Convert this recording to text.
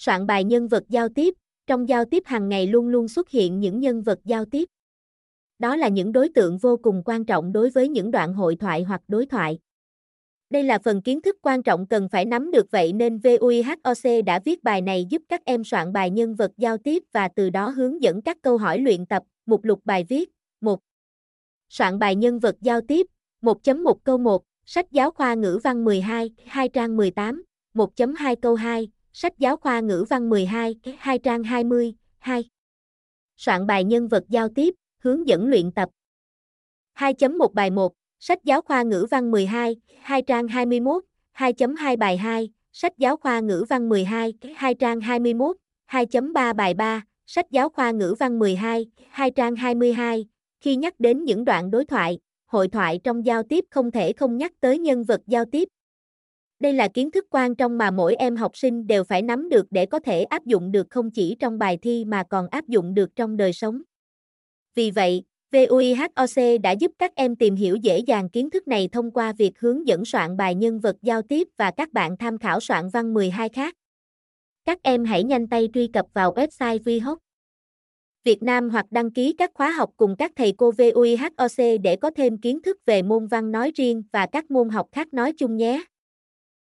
Soạn bài nhân vật giao tiếp, trong giao tiếp hàng ngày luôn luôn xuất hiện những nhân vật giao tiếp. Đó là những đối tượng vô cùng quan trọng đối với những đoạn hội thoại hoặc đối thoại. Đây là phần kiến thức quan trọng cần phải nắm được vậy nên VUIHOC đã viết bài này giúp các em soạn bài nhân vật giao tiếp và từ đó hướng dẫn các câu hỏi luyện tập, mục lục bài viết. 1. Soạn bài nhân vật giao tiếp, 1.1 câu 1, sách giáo khoa ngữ văn 12, 2 trang 18, 1.2 câu 2, sách giáo khoa ngữ văn 12, 2 trang 20, 2. Soạn bài nhân vật giao tiếp, hướng dẫn luyện tập. 2.1 bài 1, sách giáo khoa ngữ văn 12, 2 trang 21, 2.2 bài 2, sách giáo khoa ngữ văn 12, 2 trang 21, 2.3 bài 3, sách giáo khoa ngữ văn 12, 2 trang 22. Khi nhắc đến những đoạn đối thoại, hội thoại trong giao tiếp không thể không nhắc tới nhân vật giao tiếp. Đây là kiến thức quan trọng mà mỗi em học sinh đều phải nắm được để có thể áp dụng được không chỉ trong bài thi mà còn áp dụng được trong đời sống. Vì vậy, VUIHOC đã giúp các em tìm hiểu dễ dàng kiến thức này thông qua việc hướng dẫn soạn bài nhân vật giao tiếp và các bạn tham khảo soạn văn 12 khác. Các em hãy nhanh tay truy cập vào website VHOC Việt Nam hoặc đăng ký các khóa học cùng các thầy cô VUIHOC để có thêm kiến thức về môn văn nói riêng và các môn học khác nói chung nhé.